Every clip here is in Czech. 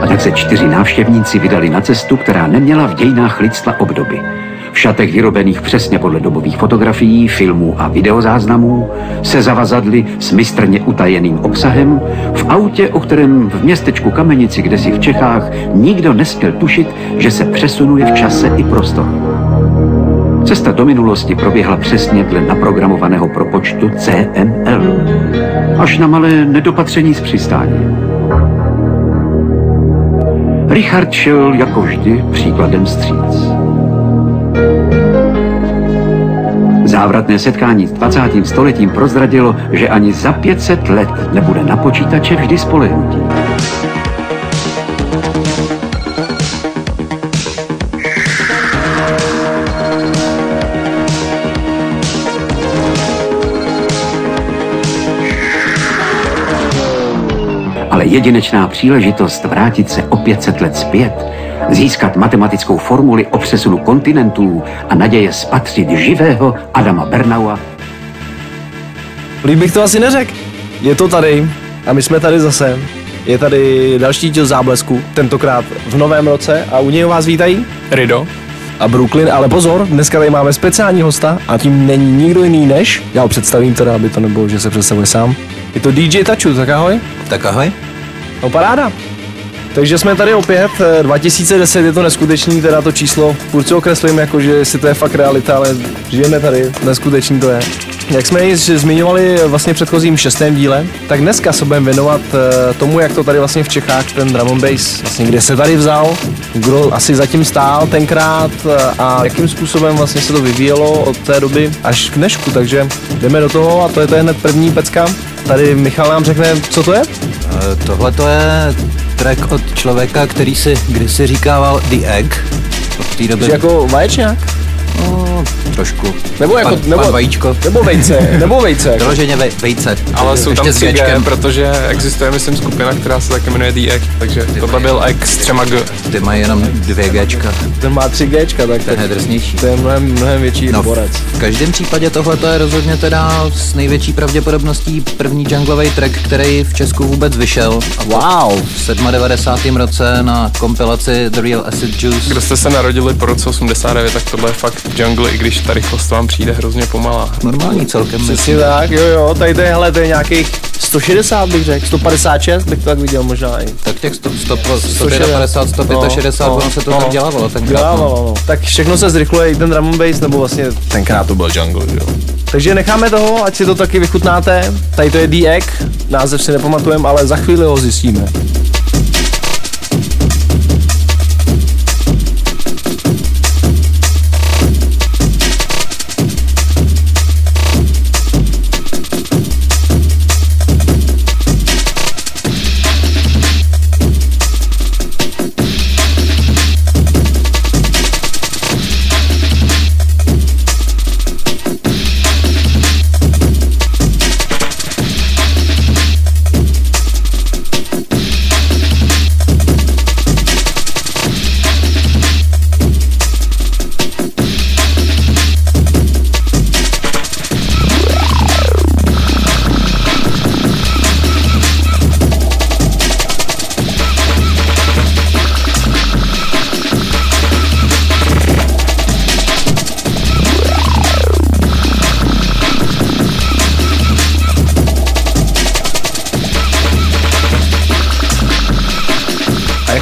A tak se čtyři návštěvníci vydali na cestu, která neměla v dějinách lidstva obdoby. V šatech vyrobených přesně podle dobových fotografií, filmů a videozáznamů, se zavazadli s mistrně utajeným obsahem, v autě, o kterém v městečku Kamenici, kde si v Čechách, nikdo nesměl tušit, že se přesunuje v čase i prostoru. Cesta do minulosti proběhla přesně dle naprogramovaného propočtu CML. Až na malé nedopatření s přistáním. Richard šel jako vždy příkladem stříc. Závratné setkání s 20. stoletím prozradilo, že ani za 500 let nebude na počítače vždy spolehnutí. Ale jedinečná příležitost vrátit se o 500 let zpět, získat matematickou formuli o přesunu kontinentů a naděje spatřit živého Adama Bernaua. Líp bych to asi neřekl. Je to tady a my jsme tady zase. Je tady další díl záblesku, tentokrát v novém roce a u něj vás vítají Rido. a Brooklyn, ale pozor, dneska tady máme speciální hosta a tím není nikdo jiný než, já ho představím teda, aby to nebylo, že se představuje sám. Je to DJ Taču, tak ahoj. Tak ahoj. No paráda. Takže jsme tady opět, eh, 2010 je to neskutečný, teda to číslo, furt si okreslím, jako, že jestli to je fakt realita, ale žijeme tady, neskutečný to je. Jak jsme již zmiňovali vlastně v předchozím šestém díle, tak dneska se budeme věnovat eh, tomu, jak to tady vlastně v Čechách ten drum and bass, vlastně kde se tady vzal, kdo asi zatím stál tenkrát eh, a jakým způsobem vlastně se to vyvíjelo od té doby až k dnešku, takže jdeme do toho a to je, to je hned první pecka. Tady Michal nám řekne, co to je? Tohle to je track od člověka, který si kdysi říkával The Egg. Od té doby... Jako vaječňák? No, trošku. Nebo jako, pan, nebo, pan vajíčko. nebo vejce, nebo vejce. Jako. Vyloženě vej, vejce. Ale jsou tam Ještě s 3G, Gčkem. protože existuje, myslím, skupina, která se taky jmenuje The Egg, takže tohle byl Egg s třema G. Ty mají jenom dvě Gčka. Ten má 3 Gčka, tak Ten to, je drsnější. to je mnohem, mnohem větší No, borec. v každém případě tohle je rozhodně teda s největší pravděpodobností první junglový track, který v Česku vůbec vyšel. Wow. v 97. roce na kompilaci The Real Acid Juice. Kdo jste se narodili po roce 89, tak tohle je fakt jungle, i když ta rychlost vám přijde hrozně pomalá. Normální celkem. Přesně tak, jo jo, tady to je, hele, to je nějakých 160 bych řekl, 156 bych to tak viděl možná i. Tak těch 100, 100, 150, 165, No, ono se to no, tak dělávalo tenkrát. no. Dělávalo, no. Tak všechno se zrychluje, i ten drum and bass, nebo vlastně tenkrát to byl jungle, jo. Takže necháme toho, ať si to taky vychutnáte. Tady to je The Egg, název si nepamatujeme, ale za chvíli ho zjistíme.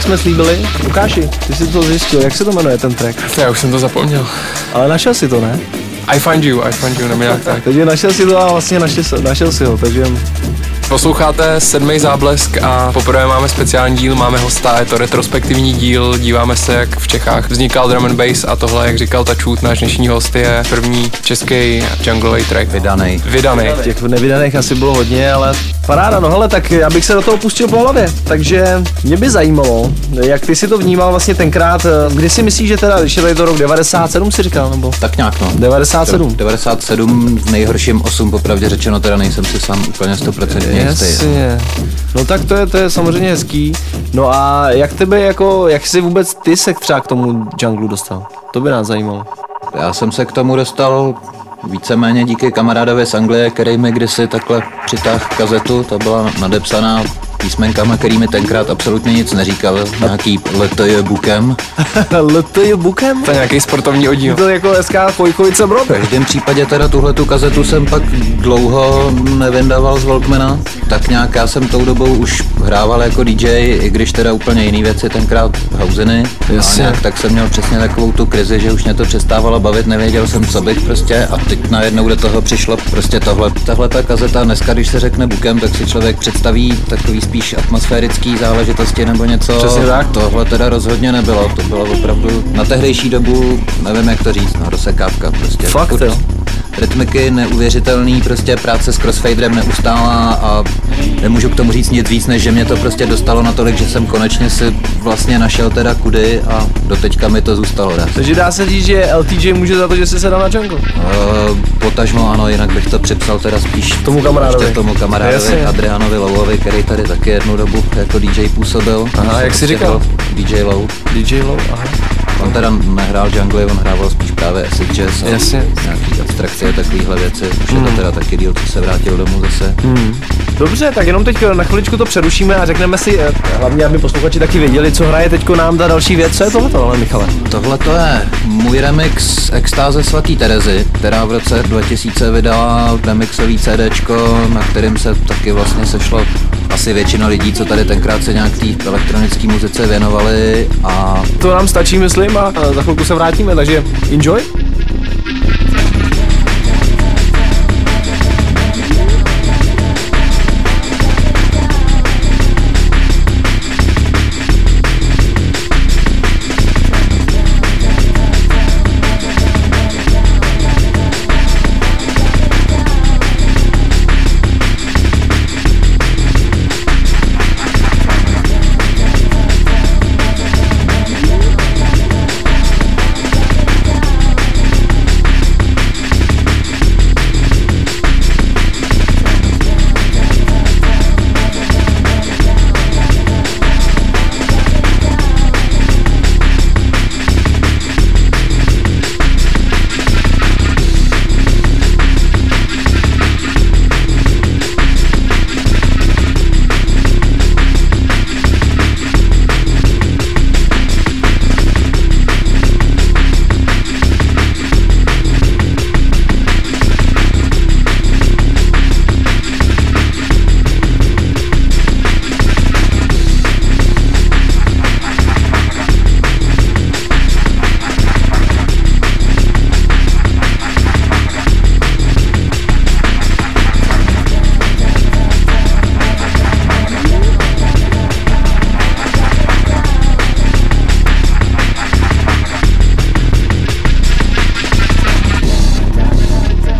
Jak jsme slíbili, Lukáši, ty jsi to zjistil, jak se to jmenuje ten track? Já už jsem to zapomněl. Ale našel si to, ne? I find you, I find you, nebo nějak tak. Takže našel si to a vlastně našel, našel si ho, takže Posloucháte sedmý záblesk a poprvé máme speciální díl, máme hosta, je to retrospektivní díl, díváme se, jak v Čechách vznikal drum and bass a tohle, jak říkal Tačut, náš dnešní host je první český junglový track. Vydanej. Vydaný. těch nevydaných asi bylo hodně, ale paráda, no hele, tak já bych se do toho pustil po hlavě, takže mě by zajímalo, jak ty si to vnímal vlastně tenkrát, eh, kdy si myslíš, že teda, když je tady to rok 97 si říkal, nebo Tak nějak no. 97? 97 v nejhorším 8, popravdě řečeno, teda nejsem si sám úplně 100% jistý. Jasně. No tak to je, to je samozřejmě hezký. No a jak tebe jako, jak jsi vůbec ty se třeba k tomu junglu dostal? To by nás zajímalo. Já jsem se k tomu dostal víceméně díky kamarádovi z Anglie, který mi kdysi takhle přitáhl kazetu, ta byla nadepsaná písmenkama, který mi tenkrát absolutně nic neříkal. Nějaký leto je bukem. LTJ Bukem? To je nějaký sportovní oddíl. To je jako SK Chvojkovice Brod. V každém případě teda tuhle tu kazetu jsem pak dlouho nevydával z Walkmana, tak nějak já jsem tou dobou už hrával jako DJ, i když teda úplně jiný věci, tenkrát houzeny. Jasně. Nějak tak jsem měl přesně takovou tu krizi, že už mě to přestávalo bavit, nevěděl jsem, co bych prostě a teď najednou do toho přišlo prostě tohle. Tahle ta kazeta dneska, když se řekne bukem, tak si člověk představí takový spíš atmosférický záležitosti nebo něco. Přesně tak. Tohle teda rozhodně nebylo, to bylo opravdu na tehdejší dobu, nevím jak to říct, no rozsekávka prostě. Fakt, jo. rytmiky neuvěřitelný, prostě práce s crossfaderem neustálá a nemůžu k tomu říct nic víc, než že mě to prostě dostalo natolik, že jsem konečně si vlastně našel teda kudy a doteďka mi to zůstalo rád. Takže dá se říct, že LTJ může za to, že jsi se dal na jungle. Uh, potažmo ano, jinak bych to připsal teda spíš Tomu kamarádovi. tomu kamarádovi Jasně. Adrianovi Louovi, který tady taky jednu dobu jako DJ působil. Aha, jak jsi říkal? DJ Lou. DJ Low, aha. On teda nehrál jungle, on hrával spíš právě acid jazz a Jasně. nějaký abstrakce a takovýhle věci. Už je to teda taky díl, co se vrátil domů zase. Dobře, tak jenom teď na chviličku to přerušíme a řekneme si, eh, hlavně aby posluchači taky věděli, co hraje teď nám ta další věc. Co je tohleto, ale Michale? Tohle to je můj remix Extáze svatý Terezy, která v roce 2000 vydala remixový CDčko, na kterým se taky vlastně sešlo asi většina lidí, co tady tenkrát se nějak té elektronické muzice věnovali a To nám stačí, myslím, a za chvilku se vrátíme, takže enjoy.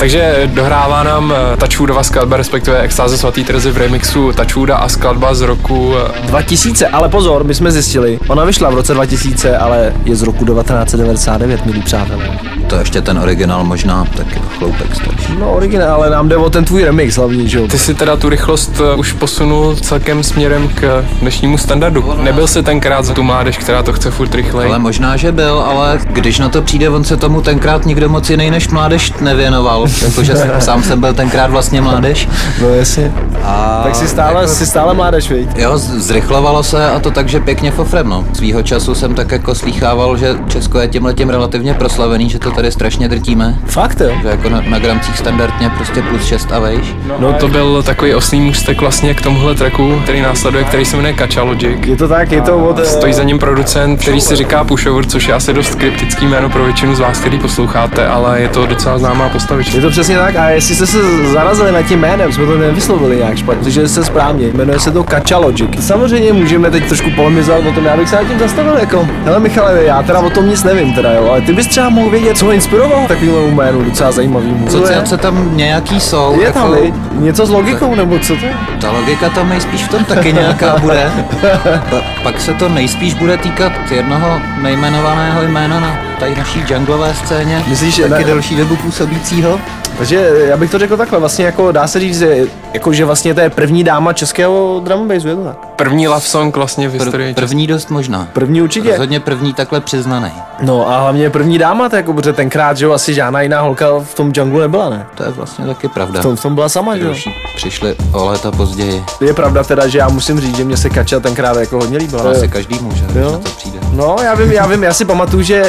Takže dohrává nám eh, Tačůdova skladba, respektive Extáze svatý Terezy v remixu Tačůda a skladba z roku eh, 2000, ale pozor, my jsme zjistili, ona vyšla v roce 2000, ale je z roku 1999, milí přátelé. To ještě ten originál možná taky chloupek starší. No originál, ale nám jde o ten tvůj remix hlavně, že jo? Ty si teda tu rychlost eh, už posunul celkem směrem k dnešnímu standardu. Nebyl si tenkrát za tu mládež, která to chce furt rychleji. Ale možná, že byl, ale když na to přijde, on se tomu tenkrát nikdo moc jiný než mládež nevěnoval. Jakože sám jsem byl tenkrát vlastně mládež. No jasně. A Tak si stále, jako- si stále mládež, viď? Jo, zrychlovalo se a to tak, že pěkně fofrem, no. Svýho času jsem tak jako slýchával, že Česko je tím letím relativně proslavený, že to tady strašně drtíme. Fakt jo? Že jako na, na gramcích standardně prostě plus 6 a vejš. No to byl takový osný můstek vlastně k tomuhle tracku, který následuje, který se jmenuje Kacha Logic. Je to tak, je to od... Stojí za ním producent, který si říká Pushover, což je asi dost kryptický jméno pro většinu z vás, který posloucháte, ale je to docela známá postavička. Je to přesně tak a jestli jste se zarazili nad tím jménem, jsme to nevyslovili nějak špatně, protože se správně, jmenuje se to Kacha Logic. Samozřejmě můžeme teď trošku polemizovat o tom, já bych se nad tím zastavil jako, hele Michale, já teda o tom nic nevím teda jo, ale ty bys třeba mohl vědět, co ho inspirovalo takovému jménu, docela zajímavýmu. Co? Asociace tam nějaký jsou. Je jako, tam, viď? něco s logikou nebo co to je? Ta logika tam nejspíš v tom taky nějaká bude. Pa, pak se to nejspíš bude týkat jednoho nejmenovaného jména na tady naší junglové scéně. Myslíš, že taky ne- delší dobu působícího? Takže já bych to řekl takhle, vlastně jako dá se říct, že, jako, že vlastně to je první dáma českého drum and bassu, je to tak? První love song vlastně v Pr- historii. první dost možná. První určitě. Rozhodně první takhle přiznaný. No a hlavně první dáma, to jako, protože tenkrát, že jo, asi žádná jiná holka v tom jungle nebyla, ne? To je vlastně taky pravda. V tom, v tom byla sama, že jo? Přišli o léta později. Je pravda teda, že já musím říct, že mě se Kača tenkrát jako hodně líbila. To asi každý může, Jo. na to přijde. No, já vím, já vím, já si pamatuju, že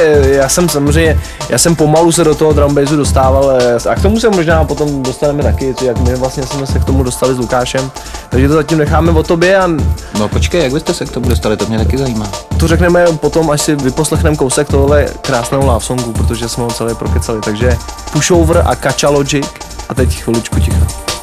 já jsem samozřejmě, já jsem pomalu se do toho drum bassu dostával eh, a k tomu se možná potom dostaneme taky, jak my vlastně jsme se k tomu dostali s Lukášem, takže to zatím necháme o tobě a No počkej, jak byste se k tomu dostali, to mě taky zajímá. to řekneme potom, až si vyposlechneme kousek tohle krásného love songu, protože jsme ho celé prokecali, takže Pushover a Kača Logic a teď chviličku ticha.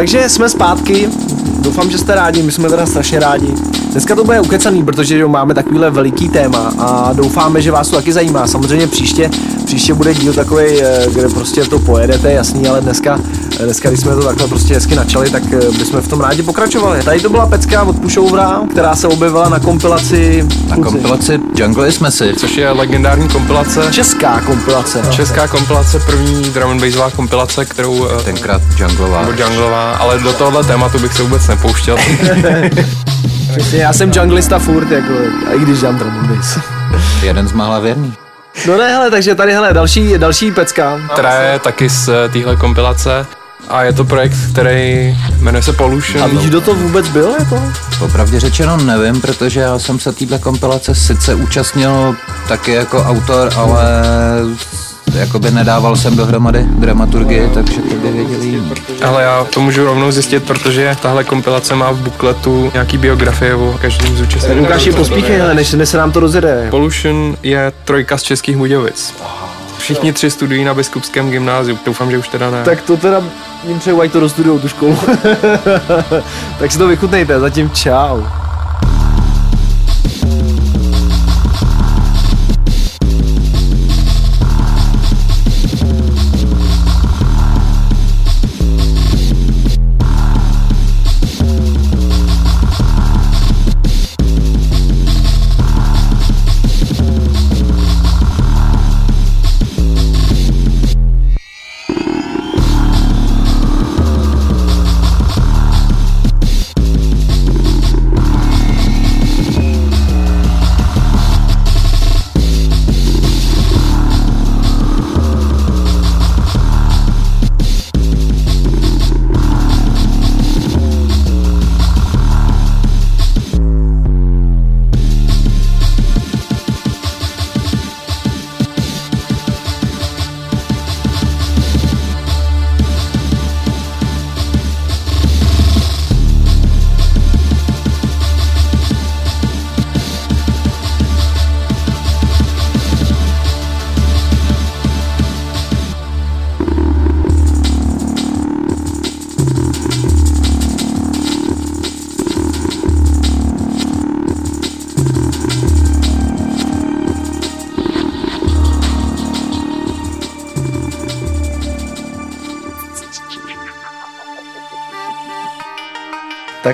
Takže jsme zpátky. Doufám, že jste rádi, my jsme teda strašně rádi. Dneska to bude ukecaný, protože jo, máme takovýhle veliký téma a doufáme, že vás to taky zajímá. Samozřejmě příště, příště bude díl takový, kde prostě to pojedete, jasný, ale dneska, eh, dneska, když jsme to takhle prostě hezky načali, tak eh, bychom v tom rádi pokračovali. Tady to byla pecka od Pushovra, která se objevila na kompilaci. Na kompilaci Jungle jsme si. Což je legendární kompilace. Česká kompilace. no. Česká kompilace, první drum and bassová kompilace, kterou eh, Tenkrát Junglová. nebo junglová, ale do tohohle tématu bych se vůbec nepouštěl. Přesně, já jsem junglista furt, jako, a i když dělám drum and bass. Jeden z mála věrný. No ne, hele, takže tady, hele, další, další pecka. která je taky z eh, téhle kompilace. A je to projekt, který jmenuje se Pollution. A víš, kdo to vůbec byl, jako? Popravdě řečeno nevím, protože já jsem se téhle kompilace sice účastnil taky jako autor, ale jakoby nedával jsem dohromady dramaturgii, takže to by věděli jiní. Ale já to můžu rovnou zjistit, protože tahle kompilace má v bukletu nějaký biografie o každém zúčastněném. Lukáši, pospíchej, než, než se nám to rozjede. Pollution je trojka z českých Budějovic. Všichni tři studují na biskupském gymnáziu. Doufám, že už teda ne. Tak to teda jim přeju, ať to dostudujou tu školu. tak si to vychutnejte, zatím čau.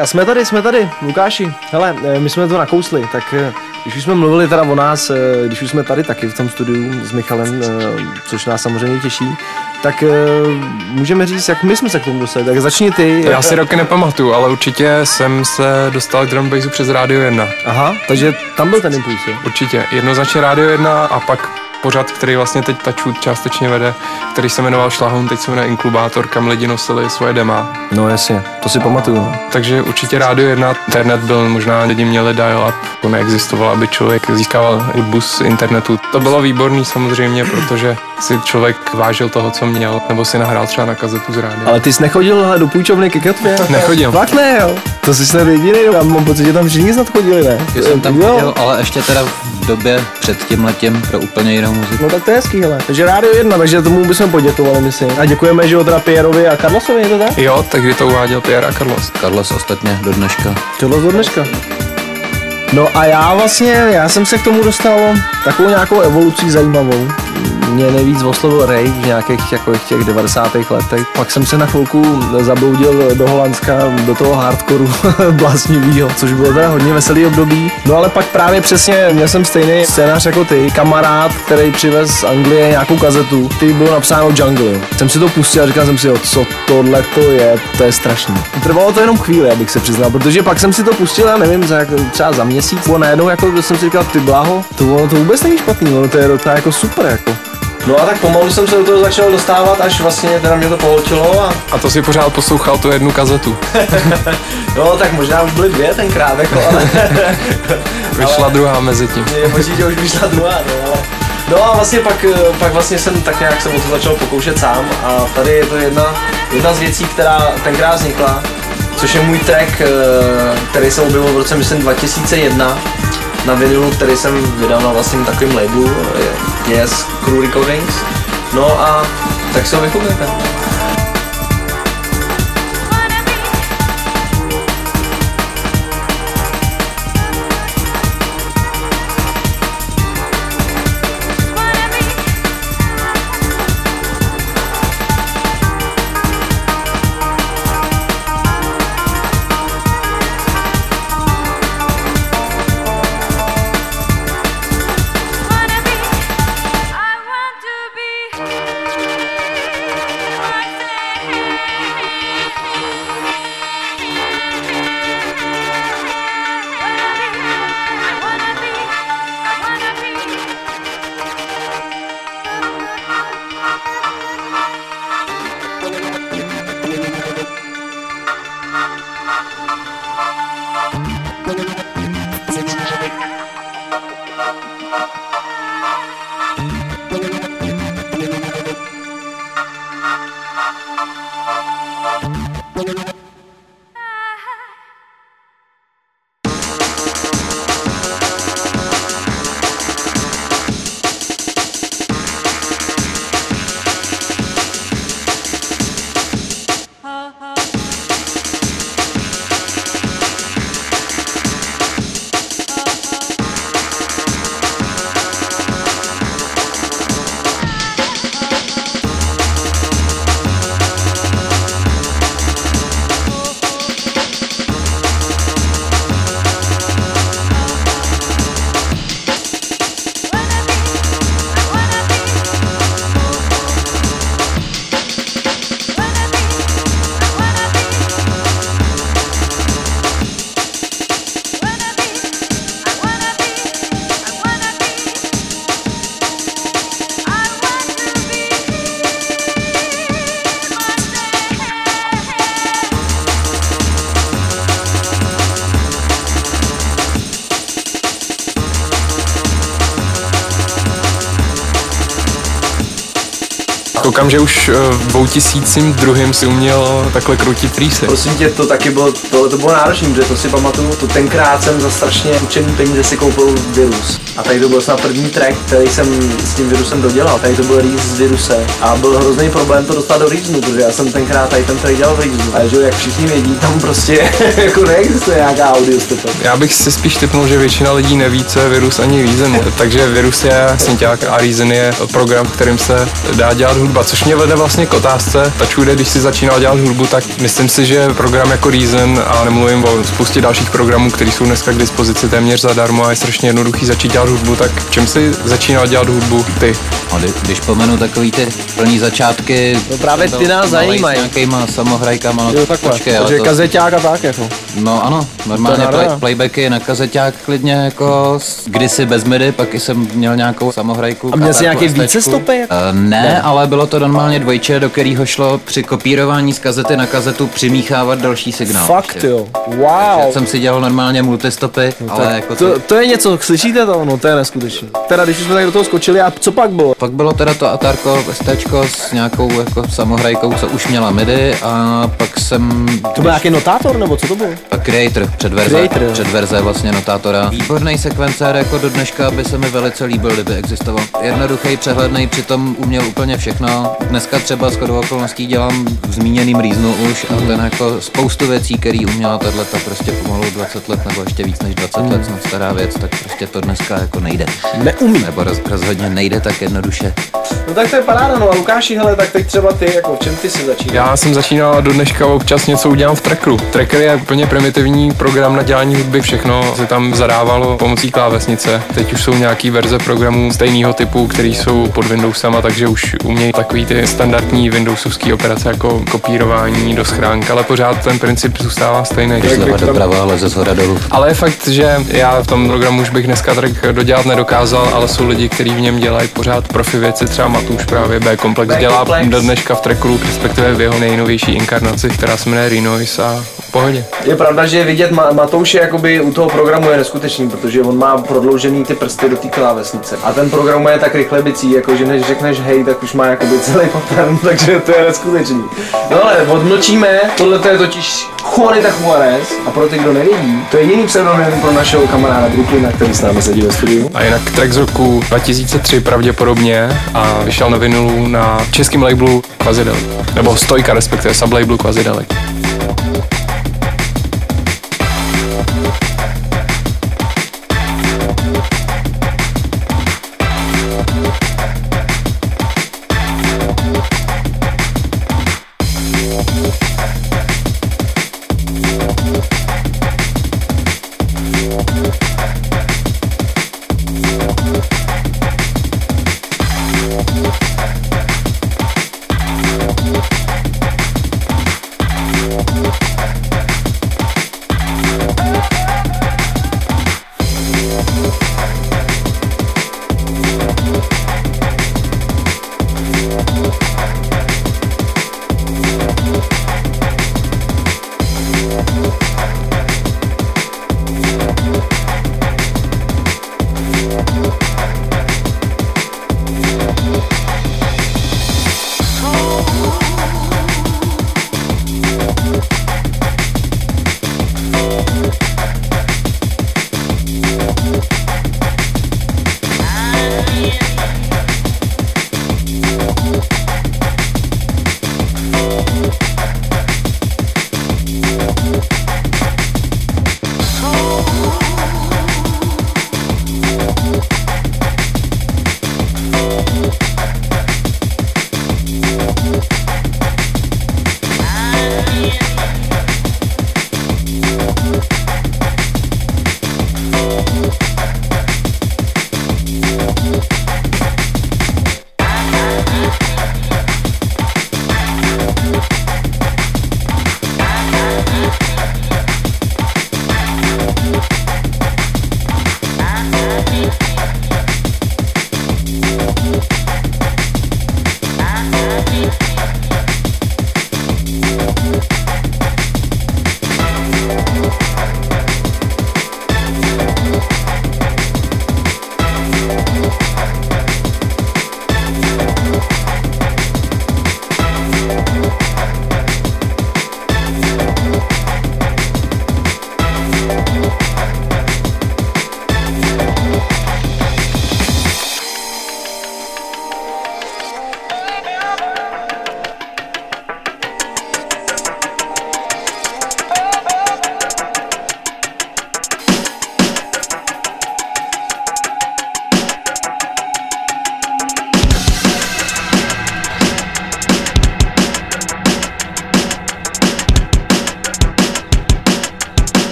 A jsme tady, jsme tady, Lukáši. Hele, eh, my jsme to nakousli, tak eh, když už jsme mluvili teda o nás, eh, když už jsme tady taky v tom studiu s Michalem, což nás samozřejmě těší, tak můžeme říct, jak my jsme se k tomu dostali. Tak začni ty. Já si roky nepamatuju, ale určitě jsem se dostal k drum bassu přes Radio 1. Aha, takže tam byl ten impuls? Určitě. Jednoznačně Radio 1 a pak pořad, který vlastně teď Tačut částečně vede, který se jmenoval Šlahoun, teď se jmenuje Inklubátor, kam lidi nosili svoje dema. No jasně, to si pamatuju. No. Takže určitě Rádio 1, internet byl, možná lidi měli dial-up, to neexistovalo, aby člověk získával hudbu z internetu. To bylo výborný samozřejmě, protože si člověk vážil toho, co měl, nebo si nahrál třeba na kazetu z rádia. Ale ty jsi nechodil do půjčovny ke Ketvě? Nechodil. Fakt ne, jo. To jsi snad jediný, já mám pocit, že tam všichni snad chodili, ne? Já jsem tam chodil, ale ještě teda v době před tím letím pro úplně jinou muziku. No tak to je hezký, hele. Takže Rádio 1, takže tomu bychom poděkovali, myslím. A děkujeme, že teda Pierovi a Carlosovi, je to tak? Jo, takže to uváděl Pierre a Carlos. Carlos ostatně do dneška. Carlos do dneška. No a já vlastně, já jsem se k tomu dostal takovou nějakou evolucí zajímavou mě nejvíc oslovil rave v nějakých jako těch 90. letech. Pak jsem se na chvilku zabloudil do Holandska, do toho hardcoreu bláznivýho, což bylo teda hodně veselý období. No ale pak právě přesně měl jsem stejný scénář jako ty, kamarád, který přivez z Anglie nějakou kazetu, ty bylo napsáno Jungle. Jsem si to pustil a říkal jsem si, jo, co tohle to je, to je strašný. Trvalo to jenom chvíli, abych se přiznal, protože pak jsem si to pustil, já nevím, za, třeba za měsíc, a najednou jako jsem si říkal, ty bláho, to, to vůbec není špatný, no, to je, je jako super, jako. No a tak pomalu jsem se do toho začal dostávat, až vlastně teda mě to pohltilo a... A to si pořád poslouchal tu jednu kazetu. no tak možná už byly dvě tenkrát, jako, ale... vyšla ale... druhá mezi tím. Je už vyšla druhá, no, ale... No a vlastně pak, pak vlastně jsem tak nějak se o to začal pokoušet sám a tady je to jedna, jedna z věcí, která tenkrát vznikla, což je můj track, eh, který se objevil v roce, myslím, 2001 na vinilu, který jsem vydal na vlastním takovým labelu, je Yes Crew Recordings. No a tak se ho vychutnete. Koukám, že už eh, v dvou tisícím druhým si uměl takhle krutit trýsy. Prosím tě, to taky bylo, to, to bylo náročné, protože to si pamatuju, to tenkrát jsem za strašně učený peníze si koupil virus. A tady to byl snad první track, který jsem s tím virusem dodělal. Tady to byl Reese z viruse. A byl hrozný problém to dostat do Reasonu, protože já jsem tenkrát tady ten track dělal v Reasonu. A že jak všichni vědí, tam prostě jako neexistuje nějaká audio stopa. Já bych si spíš typnul, že většina lidí neví, co je virus ani Reason. Takže virus je synťák a Reason je program, kterým se dá dělat hudba, což mě vede vlastně k otázce. Ta čude, když si začínal dělat hudbu, tak myslím si, že program jako Reason a nemluvím o spoustě dalších programů, které jsou dneska k dispozici téměř zadarmo a je strašně jednoduchý začít dělat hudbu, tak v čem si začínal dělat hudbu ty? A kdy- když pomenu takový ty plný začátky, No právě ty nás zajímají. S nějakýma samohrajkama, no Jo, takhle. počkej, Takže to, kazeťák a tak jako. no ano, normálně play, playbacky na kazeťák klidně jako kdysi bez midi, pak jsem měl nějakou samohrajku. A měl jsi nějaký více STčku. stopy? Uh, ne, ale bylo to normálně dvojče, do kterého šlo při kopírování z kazety na kazetu přimíchávat další signál. Fakt Prostě. jo. Já Wow. jsem si dělal normálně multistopy, ale jako to, To, to je něco, slyšíte to? No to je neskutečné. Teda když jsme tak do toho skočili, a co pak bylo? Pak bylo teda to Atarko STčko s nějakou jako samohrajkou, co už měla MIDI a pak jsem... To byl nějaký notátor, nebo co to bylo? A Creator, předverze, Creator, předverze vlastně notátora. Výborný sekvencér, jako do dneška by se mi velice líbil, kdyby existoval. Jednoduchý, přehledný, přitom uměl úplně všechno. Dneska třeba s chodou okolností dělám v zmíněným rýznu už a ten jako spoustu věcí, který uměla tahle ta prostě pomalu 20 let nebo ještě víc než 20 let, snad stará věc, tak prostě to dneska jako nejde. Neumí. Nebo roz, rozhodně nejde tak jednoduše. No tak to je paráda, no a Lukáši, hele, tak teď třeba ty, jako v čem ty si začínal? Já jsem začínal a do dneška občas něco udělám v trackeru. Tracker je úplně primitivní program na dělání hudby, všechno se tam zadávalo pomocí klávesnice. Teď už jsou nějaký verze programů stejného typu, které jsou pod Windowsama, takže už umějí takový ty standardní Windowsovské operace jako kopírování do schránk, ale pořád ten princip zůstává stejný. Zleva doprava, leze z hora dolů. Ale je fakt, že já v tom programu už bych dneska track dodělat nedokázal, ale jsou lidi, kteří v něm dělají pořád profi věci, třeba Matuš právě B Complex dělá do dneška v trackeru, respektive v jeho nejnovější inkarnaci, která se jmenuje Renoise a pohodě. Je pravda, že vidět Ma- Matouše jakoby u toho programu je neskutečný, protože on má prodloužený ty prsty do té klávesnice. A ten program je tak rychle bicí, jako že než řekneš hej, tak už má jakoby celý pattern, takže to je neskutečný. No ale odmlčíme, tohle to je totiž Juanita Juarez a pro ty, kdo nevědí, to je jiný pseudonym pro našeho kamaráda Brooklyna, který s námi sedí ve studiu. A jinak track z roku 2003 pravděpodobně a vyšel na vinilu na českém labelu Quasidelic. Nebo stojka respektive sublabelu Quasidelic.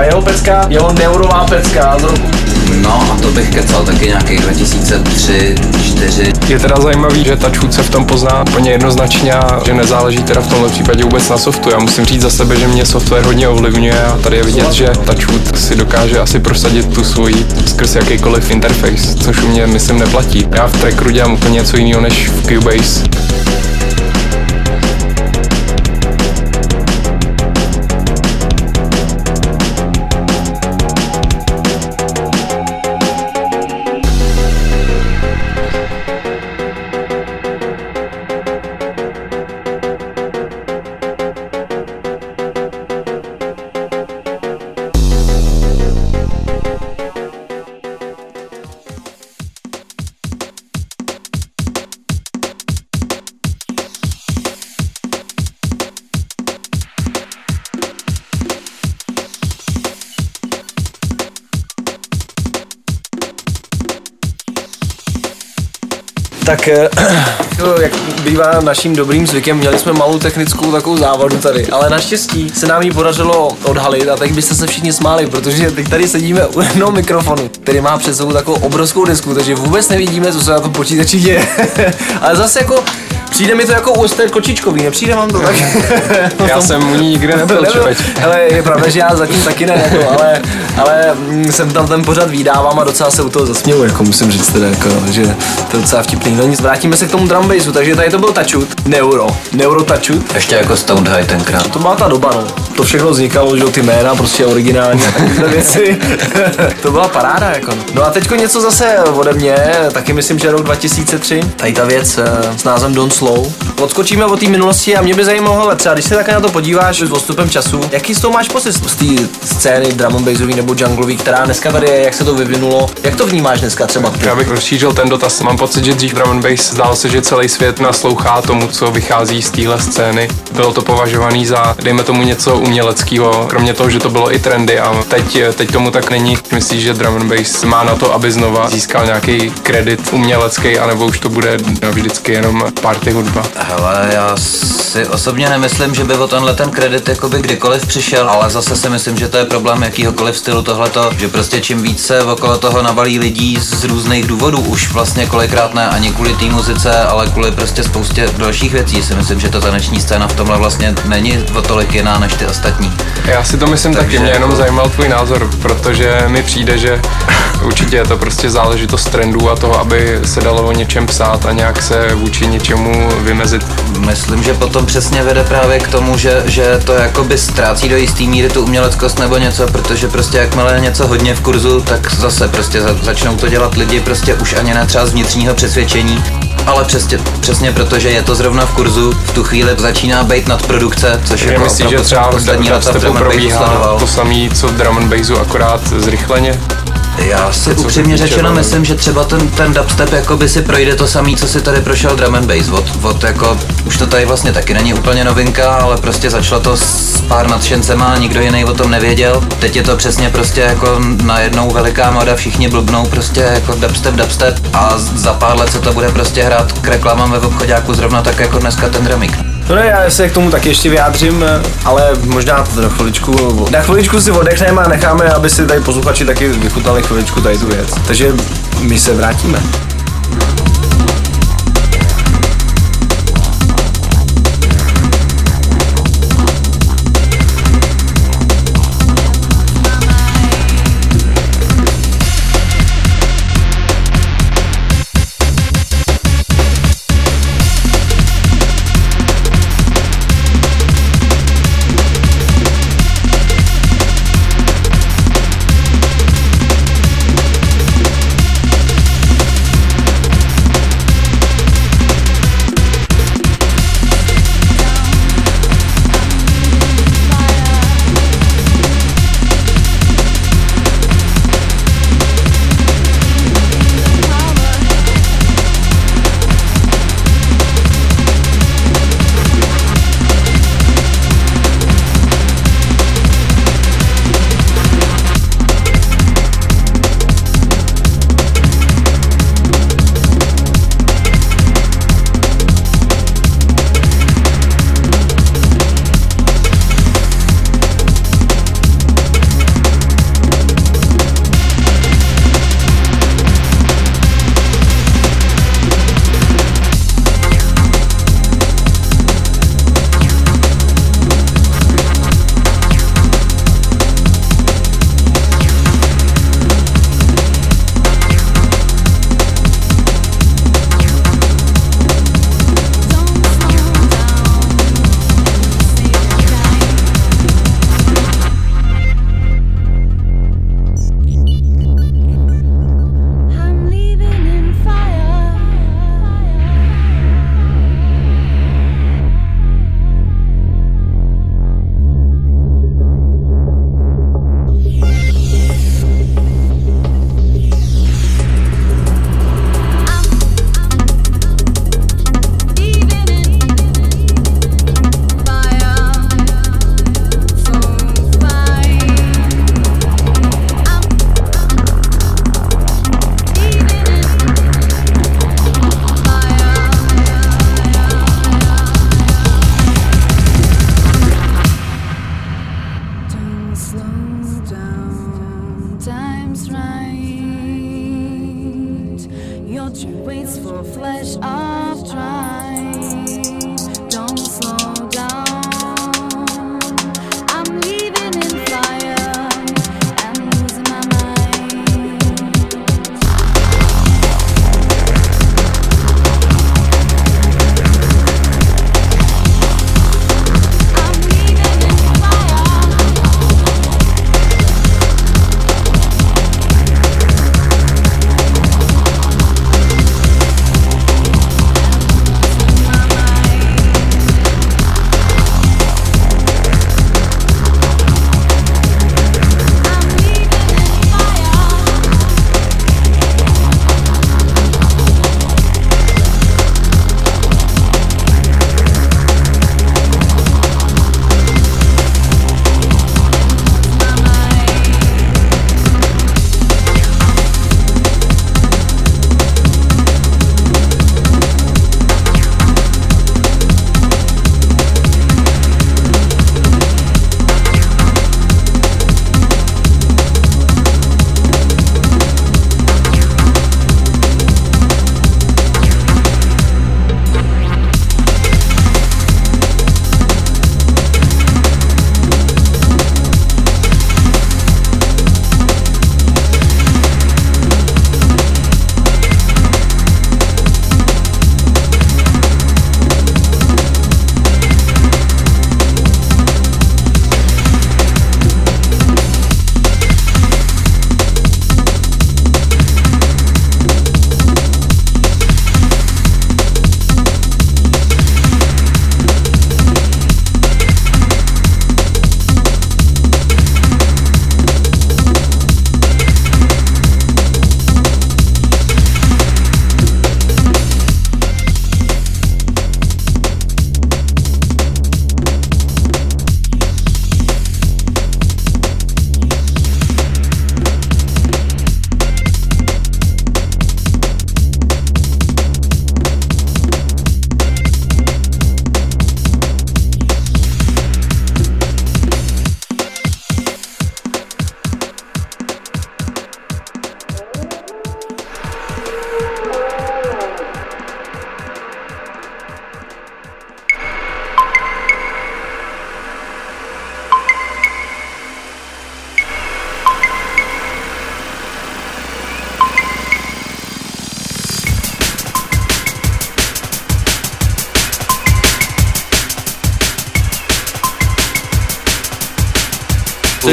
A jeho pecka, jeho neurová pecka z roku. No a to bych kecal taky nějakých 2003, 4. Je teda zajímavý, že ta čůd se v tom pozná úplně jednoznačně a že nezáleží teda v tomhle případě vůbec na softu. Já musím říct za sebe, že mě software hodně ovlivňuje a tady je vidět, že ta čůd si dokáže asi prosadit tu svoji skrz jakýkoliv interface, což u mě myslím neplatí. Já v trackeru dělám úplně něco jiného než v Cubase. Tak eh, jak bývá naším dobrým zvykem, měli jsme malou technickou takovou závadu tady, ale naštěstí se nám ji podařilo odhalit a teď byste se všichni smáli, protože teď tady sedíme u jednoho mikrofonu, který má před sebou takovou obrovskou desku, takže vůbec nevidíme, co se na tom počítači děje. ale zase jako Přijde mi to jako USB kočičkový, nepřijde vám to tak? Já jsem u ní nikdy nebyl. Ale je pravda, že já zatím taky ne, jako, ale, ale mm, jsem tam ten pořad vydávám a docela se u toho zasměju, jako musím říct teda, jako, že to je docela vtipný. No nic, vrátíme se k tomu drum bassu, takže tady to byl Tačut, Neuro, Neuro Tačut. Ještě jako Stoned High tenkrát. To byla ta doba, no. To všechno vznikalo, že jo, ty jména prostě originální a takové věci. to byla paráda, jako. No a teďko něco zase ode mě, taky myslím, že rok 2003. Tady ta věc eh, s názvem Don't Slow. Odskočíme od té minulosti a mě by zajímalo, hele, třeba když se také na to podíváš s postupem času, jaký z toho máš pocit z té scény drum and nebo junglový, která dneska tady je, jak se to vyvinulo, jak to vnímáš dneska třeba? ty? Já bych rozšířil ten dotaz. Mám pocit, že dřív drum and bass zdálo se, že celý svět naslouchá tomu, co vychází z téhle scény. Bylo to považovaný za, dejme tomu, něco uměleckého, kromě toho, že to bylo i trendy a teď, teď tomu tak není. Myslíš, že drum and bass má na to, aby znova získal nějaký kredit umělecký, anebo už to bude vždycky jenom party hudba? Hele, já si osobně nemyslím, že by o tenhle ten kredit jakoby kdykoliv přišel, ale zase si myslím, že to je problém jakýhokoliv stylu tohleto, že prostě čím víc se okolo toho nabalí lidí z různých důvodů, už vlastně kolikrát ne ani kvůli té muzice, ale kvůli prostě spoustě dalších věcí, si myslím, že ta taneční scéna v tomhle vlastně není o tolik jiná než ty ostatní. Já si to myslím Takže taky, mě jenom zajímal tvůj názor, protože mi přijde, že určitě je to prostě záležitost trendů a toho, aby se dalo o něčem psát a nějak se vůči něčemu vymezit. Myslím, že potom přesně vede právě k tomu, že, že to jakoby ztrácí do jistý míry tu uměleckost nebo něco, protože prostě jakmile je něco hodně v kurzu, tak zase prostě za, začnou to dělat lidi prostě už ani ne třeba z vnitřního přesvědčení, ale přesně, přesně protože je to zrovna v kurzu, v tu chvíli začíná být nadprodukce, což Já jako myslím, že třeba poslední léta v drum probíhá to samé, co v drum and bassu, akorát zrychleně. Já si Co upřímně řečeno myslím, že třeba ten, ten dubstep jakoby si projde to samý, co si tady prošel drum and bass. Od, od jako, už to tady vlastně taky není úplně novinka, ale prostě začalo to s pár nadšencema, nikdo jiný o tom nevěděl. Teď je to přesně prostě jako najednou veliká moda, všichni blbnou prostě jako dubstep, dubstep a za pár let se to bude prostě hrát k reklamám ve obchodáku zrovna tak jako dneska ten dramik. No ne, já se k tomu taky ještě vyjádřím, ale možná to na chviličku, na chviličku si odechneme a necháme, aby si tady posluchači taky vychutnali chviličku tady tu věc. Takže my se vrátíme.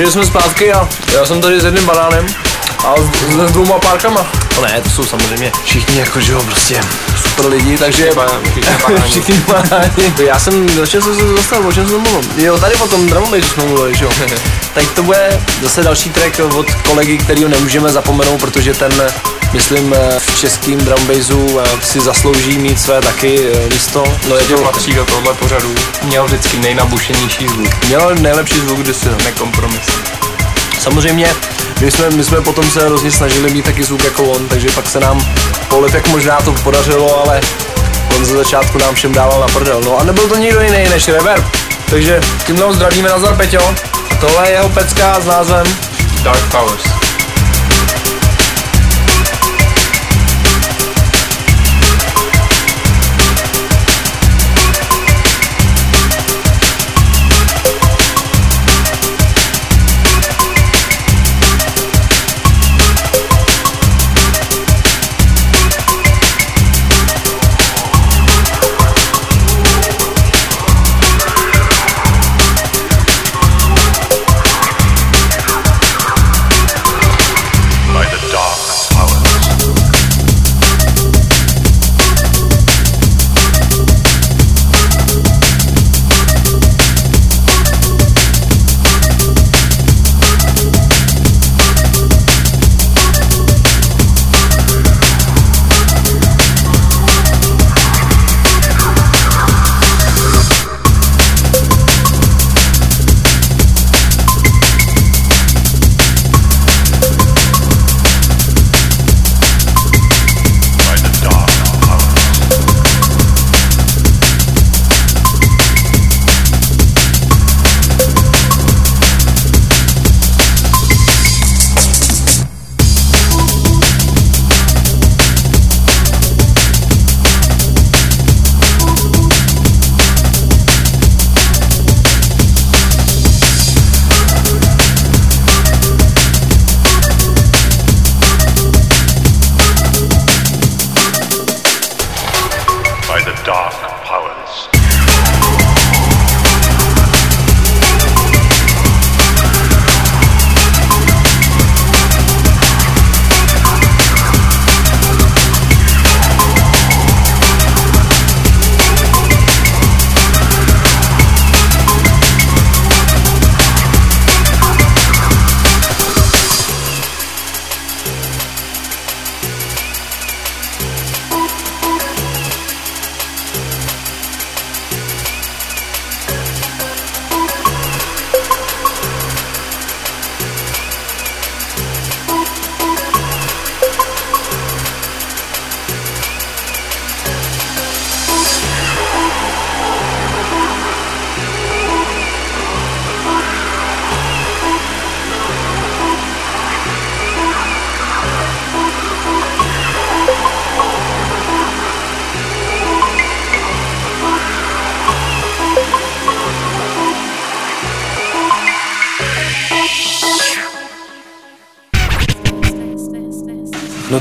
Takže jsme zpátky a já jsem tady s jedným banánem a s, s dvouma párkama. No ne, to jsou samozřejmě všichni jako, že jo, prostě super lidi, takže všichni banáni. Já jsem, do čeho jsem se dostal, o čem jsem mluvil? Jo, tady o tom drum jsme mluvili, že jo. tak to bude zase další track od kolegy, kterýho nemůžeme zapomenout, protože ten myslím v českým drum bassu si zaslouží mít své taky eh, místo. No je to, patří do tohle pořadu. Měl vždycky nejnabušenější zvuk. měl nejlepší zvuk kdysi. No. Nekompromisní. Samozřejmě, my jsme, my jsme potom se hrozně snažili mít taky zvuk jako on, takže pak se nám po letech možná to podařilo, ale on ze začátku nám všem dával na prdel. No a nebyl to nikdo jiný než Reverb. Takže tímhle ho zdravíme Nazar Peťo. Tohle je jeho pecka s názvem Dark Powers.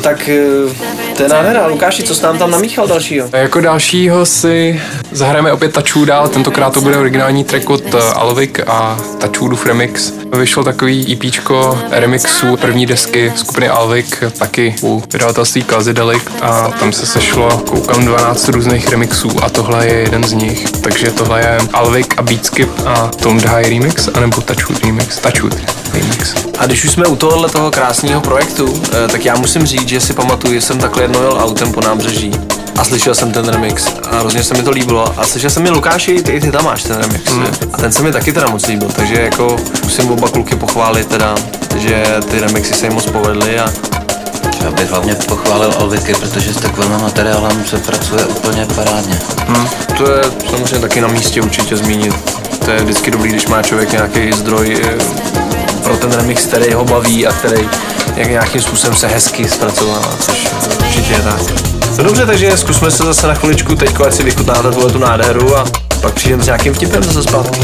Tak eh, to je nádhera. Lukáši, co jsi nám tam namíchal dalšího? Jako dalšího si zahrajeme opět Tačů dál, tentokrát to bude originální track od eh, Alvik a Tačůdův remix. Vyšlo takový EPčko remixů první desky skupiny Alvik, taky u vydavatelství Kazidelic a tam se sešlo koukám 12 různých remixů a tohle je jeden z nich. Takže tohle je Alvik a Beatskip a Tom High remix, anebo Tačůd remix, Tačůd remix. A když už jsme u tohohle toho krásného projektu, eh, tak já musím říct, že si pamatuju, že jsem takhle jednou jel autem po nábřeží a slyšel jsem ten remix a hrozně se mi to líbilo a slyšel jsem mi Lukáši, ty, ty tam máš ten remix mm. a ten se mi taky teda moc líbil, takže jako musím oba kluky pochválit teda, že ty remixy se jim moc povedly a Já bych hlavně pochválil Alviky, protože s takovým materiálem se pracuje úplně parádně. Hmm. To je samozřejmě taky na místě určitě zmínit. To je vždycky dobrý, když má člověk nějaký zdroj eh, pro ten remix, který ho baví a který jak nějakým způsobem se hezky zpracovává, což určitě je tak. No dobře, takže zkusme se zase na chviličku teď, ať si vychutnáte tuhle tu nádheru a pak přijdeme s nějakým vtipem zase zpátky.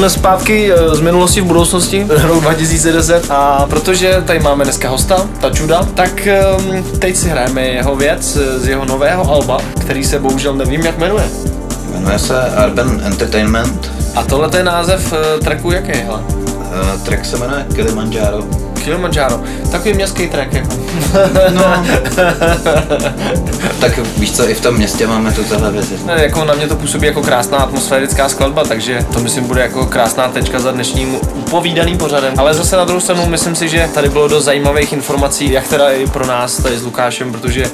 Jsme zpátky eh, z minulosti v budoucnosti, rok 2010 a protože tady máme dneska hosta, ta čuda, tak ehm, teď si hrajeme jeho věc z jeho nového alba, který se bohužel nevím, jak jmenuje. Jmenuje se Urban Entertainment. A tohle je název eh, tracku jaký, hele? Uh, track se jmenuje Kilimanjaro. Kilimanjaro. Takový městský track jako. No. tak víš co, i v tom městě máme tu televizi. Ne, jako na mě to působí jako krásná atmosférická skladba, takže to myslím bude jako krásná tečka za dnešním upovídaným pořadem. Ale zase na druhou stranu myslím si, že tady bylo dost zajímavých informací, jak teda i pro nás tady s Lukášem, protože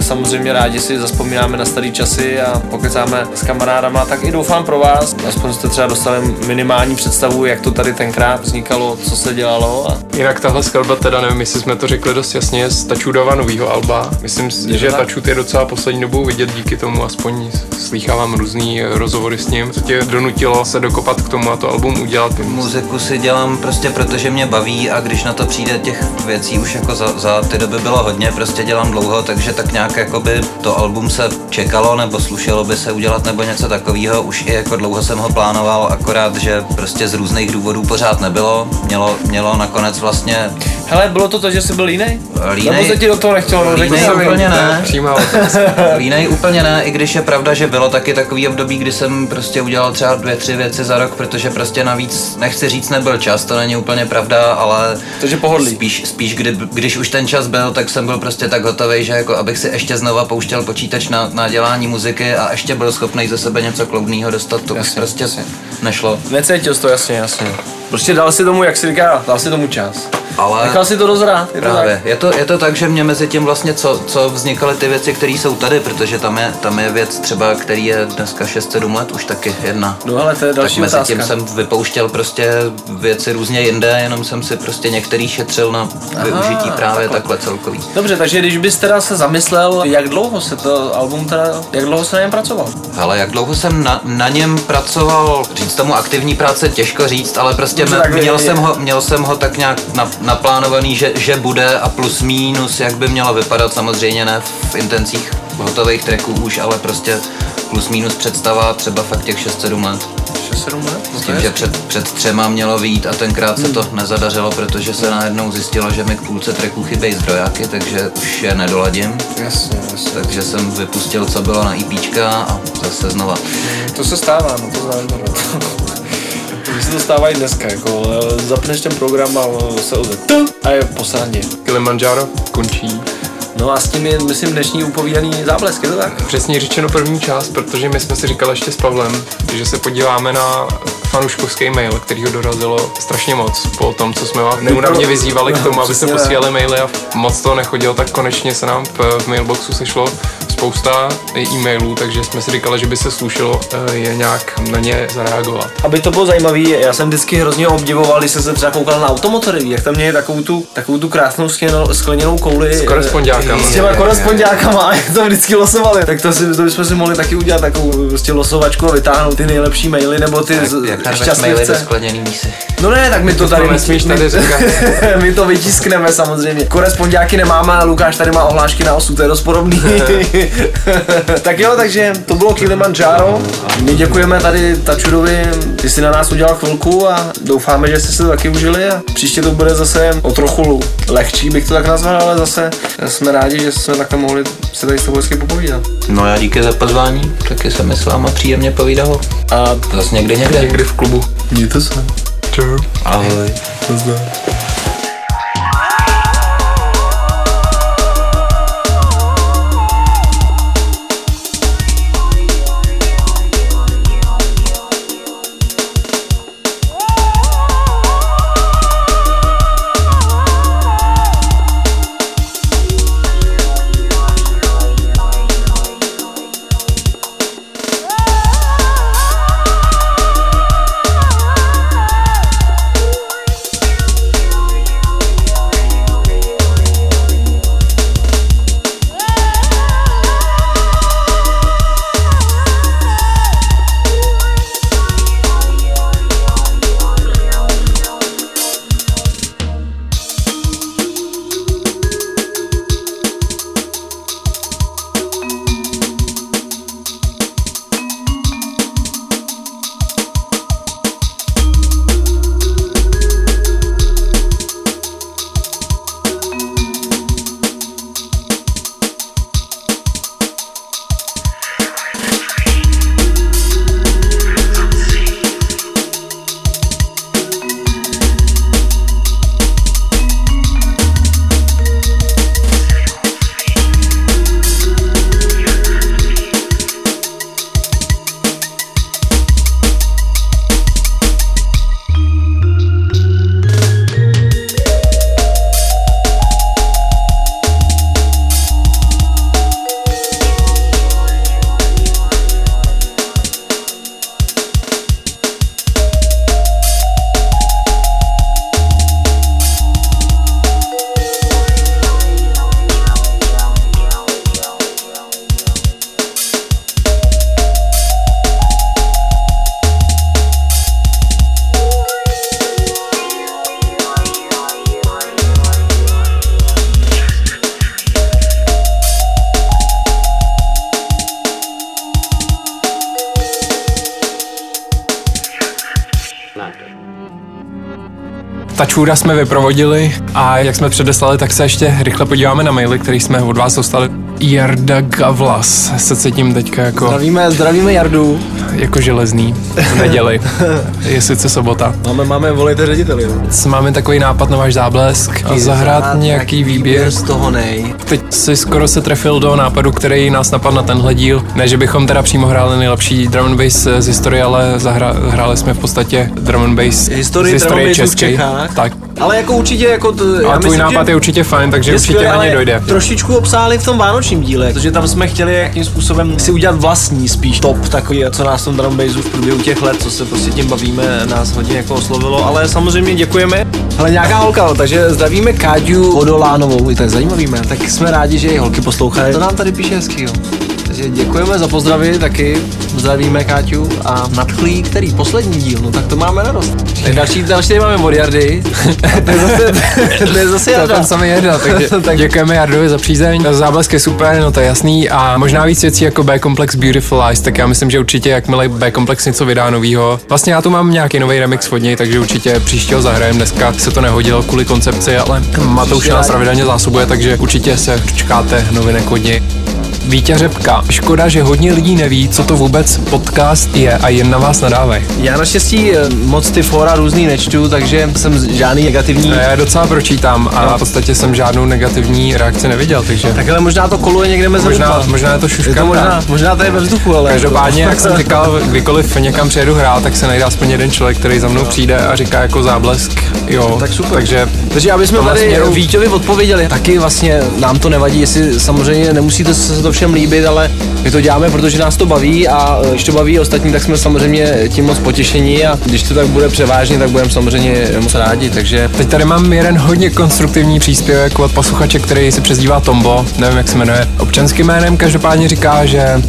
samozřejmě rádi si zaspomínáme na staré časy a pokecáme s kamarádama, tak i doufám pro vás, aspoň jste třeba dostali minimální představu, jak to tady tenkrát vznikalo, co se dělalo a Jinak tahle skladba teda, nevím, jestli jsme to řekli dost jasně, z Tačudova novýho alba. Myslím, si, to že? Tačud je docela poslední dobou vidět díky tomu, aspoň slýchávám různý eh, rozhovory s ním, co tě donutilo se dokopat k tomu a to album udělat. Muziku si dělám prostě protože mě baví a když na to přijde těch věcí už jako za, za ty doby bylo hodně, prostě dělám dlouho, takže tak nějak jakoby to album se čekalo nebo slušelo by se udělat nebo něco takového. Už i jako dlouho jsem ho plánoval, akorát, že prostě z různých důvodů pořád nebylo. Mělo, mělo nakonec vlastně Hele, bylo to to, že jsi byl línej? Línej- Nebo se ti do toho nechtělo? Línej úplně ne. Línej úplně ne, i když je pravda, že bylo taky takový období, kdy jsem prostě udělal třeba dvě, tři věci za rok, protože prostě navíc, nechci říct, nebyl čas, to není úplně pravda, ale Takže pohodlí. spíš, spíš kdy, když už ten čas byl, tak jsem byl prostě tak hotový, že jako abych si ještě znova pouštěl počítač na, na dělání muziky a ještě byl schopný ze sebe něco kloudného dostat, to už Jasně, prostě jasně. nešlo. Necítil to, jasně, jasně. Prostě dal si tomu, jak si říká, dal si tomu čas. Ale Nechal si to dozrát, je to Právě. tak? Je to, je to tak, že mě mezi tím vlastně, co, co vznikaly ty věci, které jsou tady, protože tam je, tam je věc třeba, který je dneska 6-7 let, už taky jedna. No ale to je další tak mezi otázka. tím jsem vypouštěl prostě věci různě jinde, jenom jsem si prostě některý šetřil na využití právě takhle. celkový. Dobře, takže když bys teda se zamyslel, jak dlouho se to album teda, jak dlouho se na něm pracoval? Ale jak dlouho jsem na, na něm pracoval, říct tomu aktivní práce těžko říct, ale prostě Me, tak měl, jsem ho, měl jsem ho tak nějak na, naplánovaný, že, že bude a plus mínus, jak by mělo vypadat, samozřejmě ne v intencích hotových tracků už, ale prostě plus mínus představa třeba fakt těch 6-7 let. 6-7 let? No S tím, že před, před třema mělo výjít a tenkrát se Hmm. to nezadařilo, protože se najednou zjistilo, že mi k půlce tracků chybějí zdrojáky, takže už je nedoladím. Jasně, jasně. Takže jsem vypustil, co bylo na IPčka a zase znova. To se stává, no to znamená. Mně se to stává i dneska, jako zapneš ten program a se ozve a je posádně. Kilimanjaro končí. No a s tím je, myslím, dnešní upovídaný záblesk, je to tak? Přesně řečeno první část, protože my jsme si říkali ještě s Pavlem, že se podíváme na fanouškovský mail, který ho dorazilo strašně moc po tom, co jsme vás neunavně vyzývali k tomu, abyste Přesně posílali maily a moc to nechodilo, tak konečně se nám v mailboxu sešlo spousta e-mailů, takže jsme si říkali, že by se slušelo eh, je nějak na ně zareagovat. Aby to bylo zajímavé, já jsem vždycky hrozně obdivoval, když jsem se třeba koukal na automotory, jak tam měli takovou tu, takovou tu krásnou skleněnou, skleněnou kouli. S korespondiákama. S těma korespondiákama a jak to vždycky losovali. Tak to, si, to bychom si mohli taky udělat takovou prostě losovačku a vytáhnout ty nejlepší maily nebo ty z- jak maily do skleněný mísy. No ne, tak my to tady nesmíš tady říkat. my to vytiskneme samozřejmě. Korespondiáky nemáme, ale Lukáš tady má ohlášky na osu, to je dost podobný. tak jo, takže to bylo Kilimanjaro. My děkujeme tady Tačudovi, ty jsi na nás udělal chvilku a doufáme, že jste si to taky užili a příště to bude zase o trochu lehčí, bych to tak nazval, ale zase jsme rádi, že jsme takhle mohli se tady s tebou hezky popovídat. No já díky za pozvání, taky se mi s váma příjemně povídalo. A Zase někdy někde. Někdy v klubu. mějte se. Čau. Ahoj. Nazdar. Čůra jsme vyprovodili a jak jsme předeslali, tak se ještě rychle podíváme na maily, který jsme od vás dostali. Jarda Gavlas se cítím teďka jako, Zdravíme, zdravíme Jardu. Jako železný v neděli. Je sice sobota. Máme, máme volejte řediteli. Máme takový nápad na váš záblesk a zahrát nějaký výběr. z toho nej. Teď si skoro se trefil do nápadu, který nás napadl na tenhle díl. Ne, že bychom teda přímo hráli nejlepší drum and bass z historie, ale zahra- hráli jsme v podstatě drum and bass Historii z historie české. Tak. Ale jako určitě jako... To, A tvůj nápad je určitě fajn, takže je určitě skvělé, na ně ale dojde. Trošičku obsáli v tom vánočním díle, protože tam jsme chtěli jakým způsobem si udělat vlastní spíš top takový, co nás v tom drum v průběhu těch let, co se prostě tím bavíme, nás hodně jako oslovilo, ale samozřejmě děkujeme. Ale nějaká holka, takže zdravíme Káďu Vodolánovou, i tak zajímavý jméno, tak jsme rádi, že i holky poslouchají. To nám tady píše hezky, jo. Takže děkujeme za pozdravy taky, zdravíme Káťu a nadchlí, který poslední díl, no tak to máme radost. Tak další, další tady máme a to je zase, to je zase To Jarda. ten samý Jarda, takže Tak- děkujeme Jardovi za přízeň. Záblesk je super, no to je jasný. A možná víc věcí jako B-Complex Beautiful Eyes, tak já myslím, že určitě jakmile B-Complex něco vydá novýho. Vlastně já tu mám nějaký nový remix od něj, takže určitě příštího zahrajem. Dneska se to nehodilo kvůli koncepci, ale Matouš nás pravidelně zásobuje, takže určitě se dočkáte novinek od něj. Vítě Řepka. Škoda, že hodně lidí neví, co to vůbec podcast je a jen na vás nadávají. Já naštěstí eh, moc ty fora různý nečtu, takže jsem žádný negativní. Já je docela pročítám a v podstatě jsem žádnou negativní reakci neviděl, takže Takhle možná to koluje někde mezi možná, možná je to je to šuška. možná, možná to je ve vzduchu, ale... Každopádně, jak jsem říkal, kdykoliv někam přijedu hrát, tak se najde aspoň jeden člověk, který za mnou přijde a říká jako záblesk, jo. Tak super. Takže Takže aby jsme tady směru- Víťovi odpověděli, taky vlastně nám to nevadí, jestli samozřejmě nemusíte se to všem líbit, ale my to děláme, protože nás to baví a eh, když to baví ostatní, tak jsme samozřejmě tím moc potěšení a když to tak bude převážně, tak budeme samozřejmě moc rádi, takže teď tady mám jeden hodně konstruktivní příspěvek od posluchače, který se přezdívá Tombo, nevím jak se jmenuje. Občanským jménem každopádně říká, že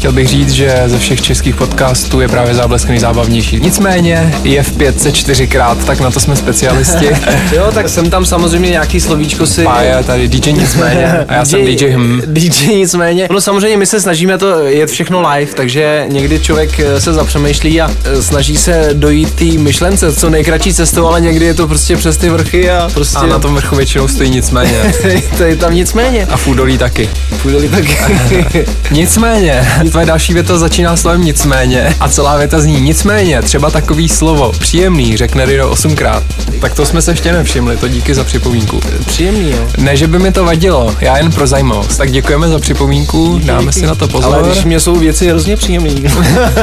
Chtěl bych říct, že ze všech českých podcastů je právě záblesk nejzábavnější. Nicméně je v pětce čtyřikrát, tak na to jsme specialisti. jo, tak jsem tam samozřejmě nějaký slovíčko si... Pája tady DJ nicméně a já jsem DJ hm. DJ nicméně. No samozřejmě my se snažíme to jet všechno live, takže někdy člověk eh, se zapřemýšlí a eh, snaží se dojít té myšlence co nejkratší cestou, ale někdy je to prostě přes ty vrchy a prostě... A na tom vrchu většinou stojí nicméně. to je tam nicméně. A v údolí taky. Půjdeli taky. Nicméně, tvoje další věta začíná slovem nicméně a celá věta zní nicméně, třeba takový slovo příjemný řekne Rido osmkrát. Tak to jsme se ještě nevšimli, to díky za připomínku. Příjemný, jo. Ne, že by mi to vadilo, já jen pro zajímavost. Tak děkujeme za připomínku, dáme si na to pozor. Ale když mě jsou věci hrozně příjemný.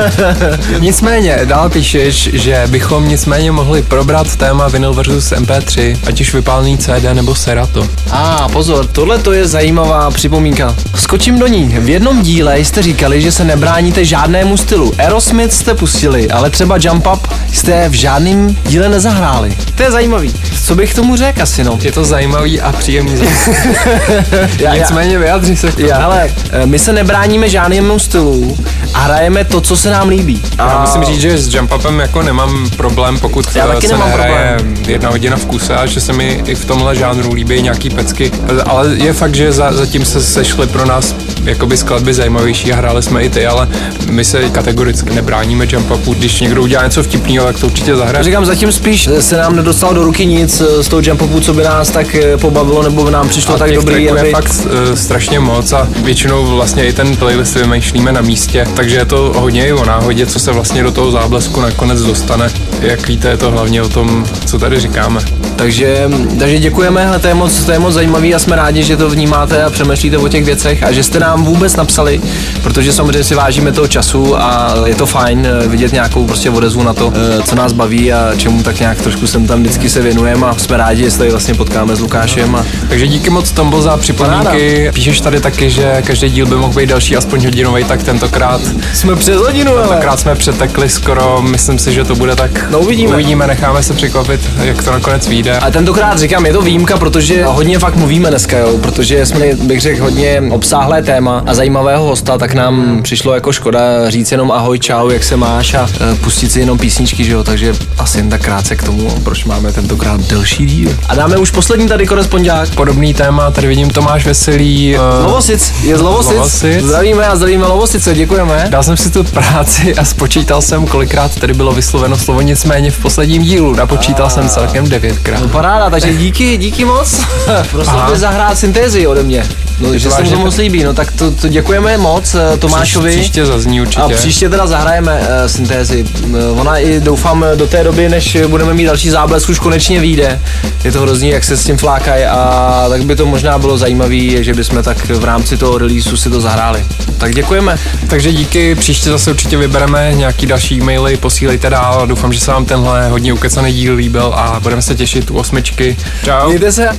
Nicméně, dál píšeš, že bychom nicméně mohli probrat téma vinyl versus MP3, ať už vypálený CD nebo Serato. A ah, pozor, tohle to je zajímavá připomínka. Skočím do ní. V jednom díle jste říkali, že se nebráníte žádnému stylu. Aerosmith jste pustili, ale třeba Jump Up jste v žádném díle nezahráli. To je zajímavý. Co bych tomu řekl asi no? Je to zajímavý a příjemný. Já- já- Nicméně vyjadři se tomu. Ale eh, my se nebráníme žádnému stylu a hrajeme to, co se nám líbí. Já musím říct, že s jump upem jako nemám problém, pokud Já eh, taky se nemám nehraje jedna hodina v kuse a že se mi i v tomhle žánru líbí nějaký pecky. Ale je fakt, že za, zatím se sešly pro nás jakoby skladby zajímavější a hráli jsme i ty, ale my se kategoricky nebráníme jump upu. Když někdo udělá něco vtipného, tak to určitě zahraje. říkám, zatím spíš eh, se nám nedostalo do ruky nic eh, z toho jump upu, co by nás tak eh, pobavilo, nebo nám přišlo A tak dobrý, aby... je fakt uh, strašně moc a většinou vlastně i ten playlist vymýšlíme na místě, takže je to hodně i o náhodě, co se vlastně do toho záblesku nakonec dostane. Jak víte, je to hlavně o tom, co tady říkáme. Takže, takže děkujeme, to je, moc, to je moc zajímavý a jsme rádi, že to vnímáte a přemýšlíte o těch věcech a že jste nám vůbec napsali, protože samozřejmě si vážíme toho času a je to fajn eh, vidět nějakou prostě odezvu na to, eh, co nás baví a čemu tak nějak trošku sem tam vždycky se věnujeme a jsme rádi, že se tady vlastně potkáme s Lukášem a Takže díky moc Tombo za připomínky. Píšeš tady taky, že každý díl by mohl být další aspoň hodinový, tak tentokrát, jsme přes hodinu, ale tentokrát jsme přetekli skoro, myslím si, že to bude tak. No, uvidíme. Uvidíme, necháme se překvapit, jak to nakonec vyjde. A tentokrát říkám, je to výjimka, protože hodně fakt mluvíme dneska, jo, protože jsme, bych řekl, hodně obsáhlé téma a zajímavého hosta, tak nám přišlo jako škoda říct jenom ahoj, čau, jak se máš a eh, pustit si jenom písničky, že jo, takže asi jen tak krátce k tomu, proč máme tentokrát delší díl. A dáme už poslední tady korespondák. Podobný téma, tady vidím Tomáš Veselý. eh, Lovosic, je z Lovosic. Lovosic. Zdravíme a zdravíme Lovosice, děkujeme. Dal jsem si tu práci a spočítal jsem, kolikrát tady bylo vysloveno slovo nicméně v posledním dílu. Napočítal jsem celkem devětkrát. No paráda, takže díky, díky moc. Prostě zahrát syntézy ode mě. No, že se mu to moc líbí, no tak to, to děkujeme moc eh, Tomášovi. Příš- Příště zazní určitě. A příště teda zahrajeme uh, syntézy. Uh, ona i doufám do té doby, než budeme mít další záblesk, už konečně vyjde. Je to hrozný, jak se s tím flákají a tak by to možná bylo zajímavé, že bychom tak v rámci toho releaseu si to zahráli. Tak děkujeme. Takže díky, příště zase určitě vybereme nějaký další e-maily, posílejte dál. Doufám, že se vám tenhle hodně ukecaný díl líbil a budeme se těšit u osmičky. Čau. Mějte se.